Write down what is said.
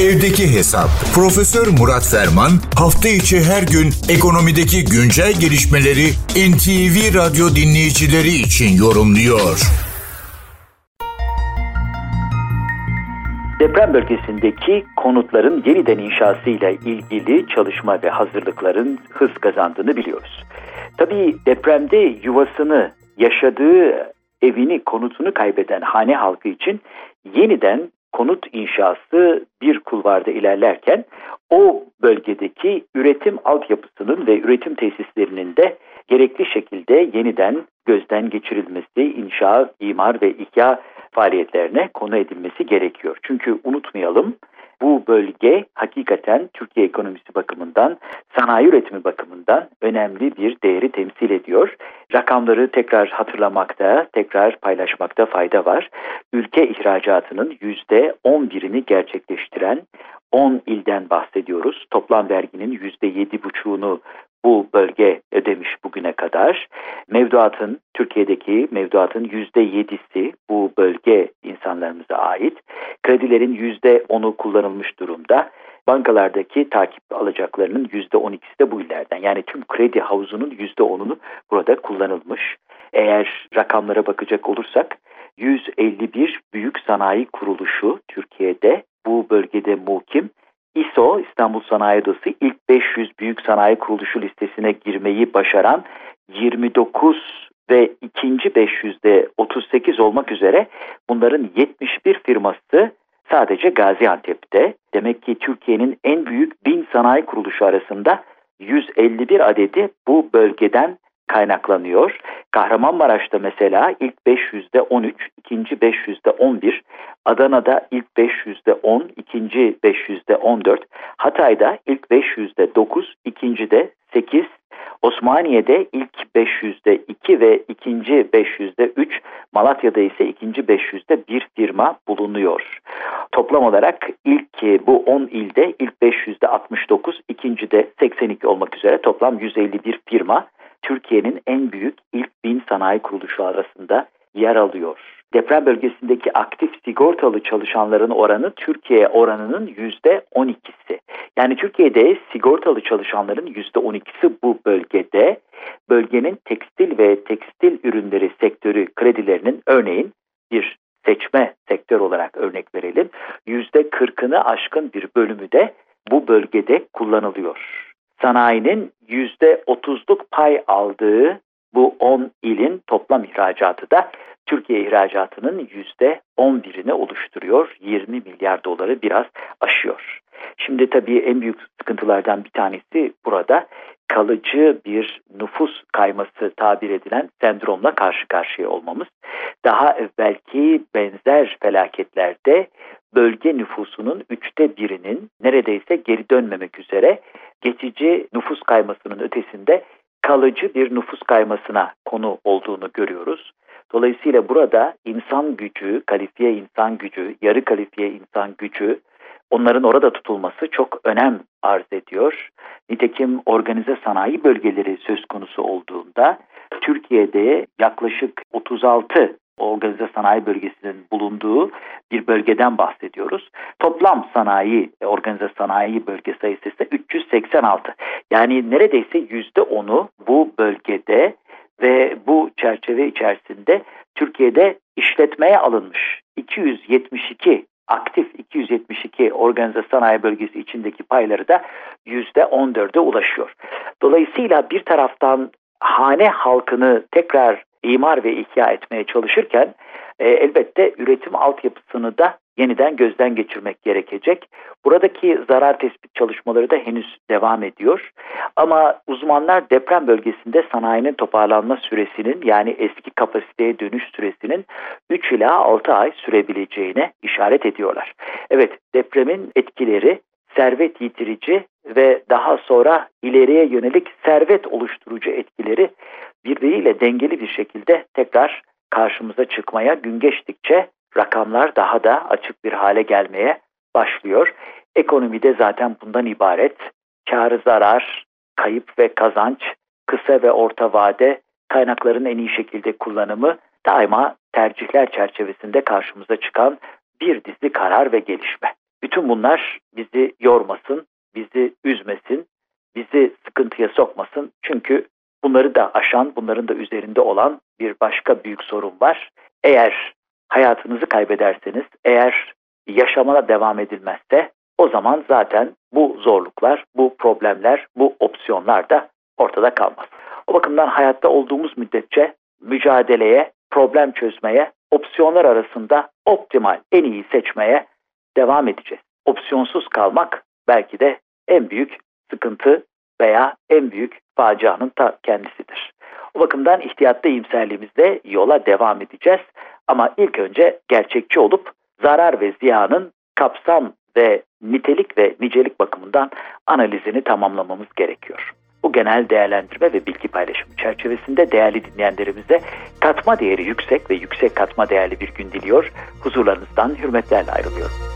Evdeki Hesap. Profesör Murat Ferman hafta içi her gün ekonomideki güncel gelişmeleri NTV Radyo dinleyicileri için yorumluyor. Deprem bölgesindeki konutların yeniden inşasıyla ilgili çalışma ve hazırlıkların hız kazandığını biliyoruz. Tabii depremde yuvasını, yaşadığı evini, konutunu kaybeden hane halkı için yeniden konut inşası bir kulvarda ilerlerken o bölgedeki üretim altyapısının ve üretim tesislerinin de gerekli şekilde yeniden gözden geçirilmesi, inşa, imar ve ihya faaliyetlerine konu edilmesi gerekiyor. Çünkü unutmayalım bu bölge hakikaten Türkiye ekonomisi bakımından, sanayi üretimi bakımından önemli bir değeri temsil ediyor. Rakamları tekrar hatırlamakta, tekrar paylaşmakta fayda var. Ülke ihracatının %11'ini gerçekleştiren 10 ilden bahsediyoruz. Toplam verginin %7,5'unu bu bölge ödemiş bugüne kadar. Mevduatın, Türkiye'deki mevduatın %7'si bu bölge insanlarımıza ait. Kredilerin %10'u kullanılmış durumda. Bankalardaki takip alacaklarının %12'si de bu illerden. Yani tüm kredi havuzunun %10'unu burada kullanılmış. Eğer rakamlara bakacak olursak 151 büyük sanayi kuruluşu Türkiye'de bu bölgede muhkim ISO İstanbul Sanayi Odası ilk 500 büyük sanayi kuruluşu listesine girmeyi başaran 29 ve ikinci 500'de 38 olmak üzere bunların 71 firması sadece Gaziantep'te. Demek ki Türkiye'nin en büyük bin sanayi kuruluşu arasında 151 adedi bu bölgeden kaynaklanıyor. Kahramanmaraş'ta mesela ilk 500'de 13, ikinci 500'de 11, Adana'da ilk 500'de 10, ikinci 500'de 14, Hatay'da ilk 500'de 9, ikinci de 8, Osmaniye'de ilk 500'de 2 ve ikinci 500'de 3, Malatya'da ise ikinci 500'de bir firma bulunuyor. Toplam olarak ilk bu 10 ilde ilk 500'de 69, ikinci de 82 olmak üzere toplam 151 firma Türkiye'nin en büyük ilk bin sanayi kuruluşu arasında yer alıyor. Deprem bölgesindeki aktif sigortalı çalışanların oranı Türkiye oranının yüzde 12'si. Yani Türkiye'de sigortalı çalışanların yüzde 12'si bu bölgede. Bölgenin tekstil ve tekstil ürünleri sektörü kredilerinin örneğin bir seçme sektör olarak örnek verelim. Yüzde 40'ını aşkın bir bölümü de bu bölgede kullanılıyor sanayinin %30'luk pay aldığı bu 10 ilin toplam ihracatı da Türkiye ihracatının %11'ini oluşturuyor. 20 milyar doları biraz aşıyor. Şimdi tabii en büyük sıkıntılardan bir tanesi burada kalıcı bir nüfus kayması tabir edilen sendromla karşı karşıya olmamız. Daha evvelki benzer felaketlerde bölge nüfusunun üçte birinin neredeyse geri dönmemek üzere geçici nüfus kaymasının ötesinde kalıcı bir nüfus kaymasına konu olduğunu görüyoruz. Dolayısıyla burada insan gücü, kalifiye insan gücü, yarı kalifiye insan gücü, onların orada tutulması çok önem arz ediyor. Nitekim organize sanayi bölgeleri söz konusu olduğunda Türkiye'de yaklaşık 36 organize sanayi bölgesinin bulunduğu bir bölgeden bahsediyoruz. Toplam sanayi, organize sanayi bölge sayısı ise 386. Yani neredeyse yüzde onu bu bölgede ve bu çerçeve içerisinde Türkiye'de işletmeye alınmış 272 aktif 272 organize sanayi bölgesi içindeki payları da %14'e ulaşıyor. Dolayısıyla bir taraftan hane halkını tekrar imar ve ihya etmeye çalışırken e, elbette üretim altyapısını da yeniden gözden geçirmek gerekecek. Buradaki zarar tespit çalışmaları da henüz devam ediyor. Ama uzmanlar deprem bölgesinde sanayinin toparlanma süresinin yani eski kapasiteye dönüş süresinin 3 ila 6 ay sürebileceğine işaret ediyorlar. Evet depremin etkileri servet yitirici ve daha sonra ileriye yönelik servet oluşturucu etkileri birbiriyle dengeli bir şekilde tekrar karşımıza çıkmaya gün geçtikçe rakamlar daha da açık bir hale gelmeye başlıyor. Ekonomide zaten bundan ibaret. Karı zarar, kayıp ve kazanç, kısa ve orta vade kaynakların en iyi şekilde kullanımı daima tercihler çerçevesinde karşımıza çıkan bir dizi karar ve gelişme. Bütün bunlar bizi yormasın, bizi üzmesin, bizi sıkıntıya sokmasın. Çünkü bunları da aşan, bunların da üzerinde olan bir başka büyük sorun var. Eğer hayatınızı kaybederseniz, eğer yaşamana devam edilmezse o zaman zaten bu zorluklar, bu problemler, bu opsiyonlar da ortada kalmaz. O bakımdan hayatta olduğumuz müddetçe mücadeleye, problem çözmeye, opsiyonlar arasında optimal, en iyi seçmeye devam edeceğiz. Opsiyonsuz kalmak belki de en büyük sıkıntı veya en büyük facianın ta kendisidir. O bakımdan ihtiyatlı iyimserliğimizde yola devam edeceğiz. Ama ilk önce gerçekçi olup zarar ve ziyanın kapsam ve nitelik ve nicelik bakımından analizini tamamlamamız gerekiyor. Bu genel değerlendirme ve bilgi paylaşımı çerçevesinde değerli dinleyenlerimize katma değeri yüksek ve yüksek katma değerli bir gün diliyor. Huzurlarınızdan hürmetlerle ayrılıyorum.